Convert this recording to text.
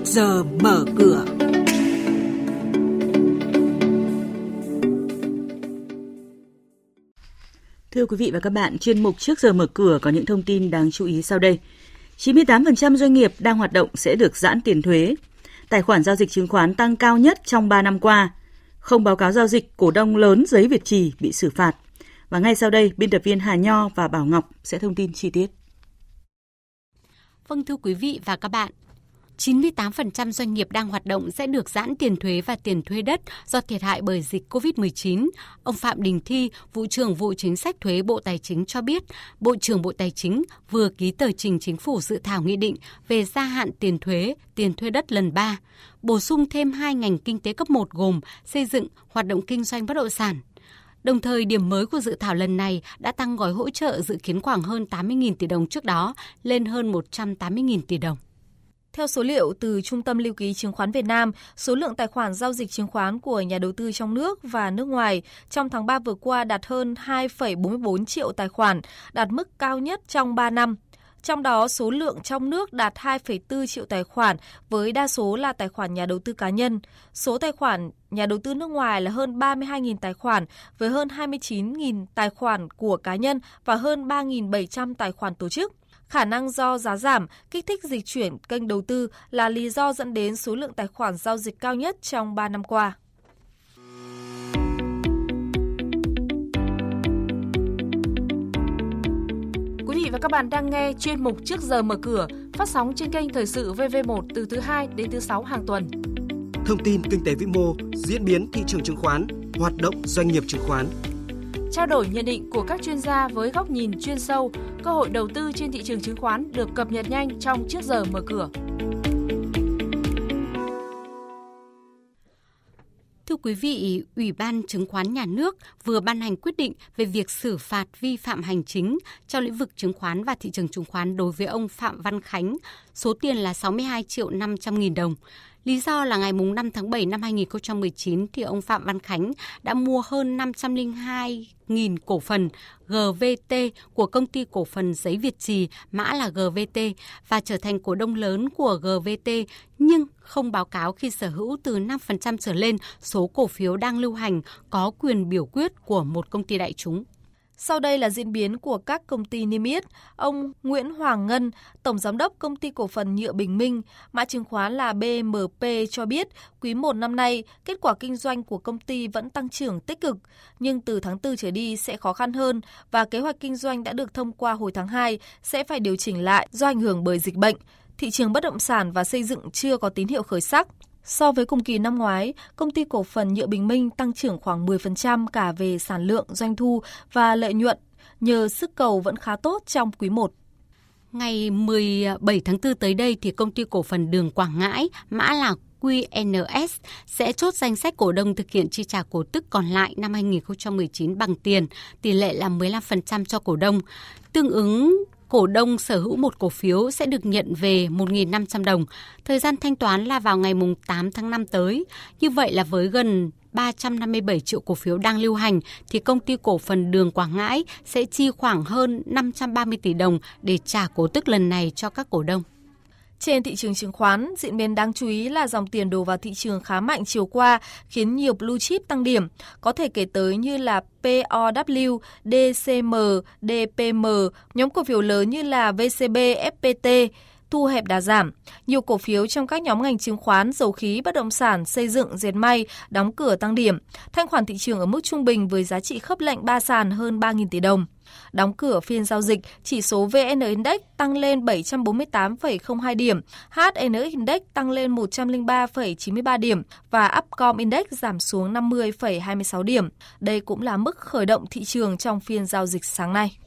trước giờ mở cửa. Thưa quý vị và các bạn, chuyên mục trước giờ mở cửa có những thông tin đáng chú ý sau đây. 98% doanh nghiệp đang hoạt động sẽ được giãn tiền thuế. Tài khoản giao dịch chứng khoán tăng cao nhất trong 3 năm qua. Không báo cáo giao dịch, cổ đông lớn giấy Việt Trì bị xử phạt. Và ngay sau đây, biên tập viên Hà Nho và Bảo Ngọc sẽ thông tin chi tiết. Vâng thưa quý vị và các bạn, 98% doanh nghiệp đang hoạt động sẽ được giãn tiền thuế và tiền thuê đất do thiệt hại bởi dịch COVID-19. Ông Phạm Đình Thi, vụ trưởng vụ chính sách thuế Bộ Tài chính cho biết, Bộ trưởng Bộ Tài chính vừa ký tờ trình chính phủ dự thảo nghị định về gia hạn tiền thuế, tiền thuê đất lần 3, bổ sung thêm hai ngành kinh tế cấp 1 gồm xây dựng, hoạt động kinh doanh bất động sản. Đồng thời, điểm mới của dự thảo lần này đã tăng gói hỗ trợ dự kiến khoảng hơn 80.000 tỷ đồng trước đó lên hơn 180.000 tỷ đồng. Theo số liệu từ Trung tâm Lưu ký Chứng khoán Việt Nam, số lượng tài khoản giao dịch chứng khoán của nhà đầu tư trong nước và nước ngoài trong tháng 3 vừa qua đạt hơn 2,44 triệu tài khoản, đạt mức cao nhất trong 3 năm. Trong đó, số lượng trong nước đạt 2,4 triệu tài khoản với đa số là tài khoản nhà đầu tư cá nhân. Số tài khoản nhà đầu tư nước ngoài là hơn 32.000 tài khoản với hơn 29.000 tài khoản của cá nhân và hơn 3.700 tài khoản tổ chức. Khả năng do giá giảm, kích thích dịch chuyển kênh đầu tư là lý do dẫn đến số lượng tài khoản giao dịch cao nhất trong 3 năm qua. Quý vị và các bạn đang nghe chuyên mục Trước giờ mở cửa, phát sóng trên kênh Thời sự VV1 từ thứ 2 đến thứ 6 hàng tuần. Thông tin kinh tế vĩ mô, diễn biến thị trường chứng khoán, hoạt động doanh nghiệp chứng khoán. Trao đổi nhận định của các chuyên gia với góc nhìn chuyên sâu, cơ hội đầu tư trên thị trường chứng khoán được cập nhật nhanh trong Trước giờ mở cửa. Thưa quý vị, Ủy ban Chứng khoán Nhà nước vừa ban hành quyết định về việc xử phạt vi phạm hành chính trong lĩnh vực chứng khoán và thị trường chứng khoán đối với ông Phạm Văn Khánh, số tiền là 62 triệu 500 nghìn đồng. Lý do là ngày 5 tháng 7 năm 2019 thì ông Phạm Văn Khánh đã mua hơn 502.000 cổ phần GVT của công ty cổ phần giấy Việt Trì, mã là GVT và trở thành cổ đông lớn của GVT nhưng không báo cáo khi sở hữu từ 5% trở lên số cổ phiếu đang lưu hành có quyền biểu quyết của một công ty đại chúng. Sau đây là diễn biến của các công ty niêm yết. Ông Nguyễn Hoàng Ngân, Tổng Giám đốc Công ty Cổ phần Nhựa Bình Minh, mã chứng khoán là BMP cho biết quý 1 năm nay, kết quả kinh doanh của công ty vẫn tăng trưởng tích cực, nhưng từ tháng 4 trở đi sẽ khó khăn hơn và kế hoạch kinh doanh đã được thông qua hồi tháng 2 sẽ phải điều chỉnh lại do ảnh hưởng bởi dịch bệnh. Thị trường bất động sản và xây dựng chưa có tín hiệu khởi sắc. So với cùng kỳ năm ngoái, công ty cổ phần Nhựa Bình Minh tăng trưởng khoảng 10% cả về sản lượng, doanh thu và lợi nhuận, nhờ sức cầu vẫn khá tốt trong quý 1. Ngày 17 tháng 4 tới đây thì công ty cổ phần Đường Quảng Ngãi, mã là QNS sẽ chốt danh sách cổ đông thực hiện chi trả cổ tức còn lại năm 2019 bằng tiền, tỷ lệ là 15% cho cổ đông, tương ứng cổ đông sở hữu một cổ phiếu sẽ được nhận về 1.500 đồng. Thời gian thanh toán là vào ngày 8 tháng 5 tới. Như vậy là với gần 357 triệu cổ phiếu đang lưu hành, thì công ty cổ phần Đường Quảng Ngãi sẽ chi khoảng hơn 530 tỷ đồng để trả cổ tức lần này cho các cổ đông. Trên thị trường chứng khoán, diễn biến đáng chú ý là dòng tiền đổ vào thị trường khá mạnh chiều qua, khiến nhiều blue chip tăng điểm. Có thể kể tới như là POW, DCM, DPM, nhóm cổ phiếu lớn như là VCB, FPT, thu hẹp đà giảm. Nhiều cổ phiếu trong các nhóm ngành chứng khoán, dầu khí, bất động sản, xây dựng, dệt may đóng cửa tăng điểm. Thanh khoản thị trường ở mức trung bình với giá trị khớp lệnh ba sàn hơn 3.000 tỷ đồng. Đóng cửa phiên giao dịch, chỉ số VN Index tăng lên 748,02 điểm, HN Index tăng lên 103,93 điểm và Upcom Index giảm xuống 50,26 điểm. Đây cũng là mức khởi động thị trường trong phiên giao dịch sáng nay.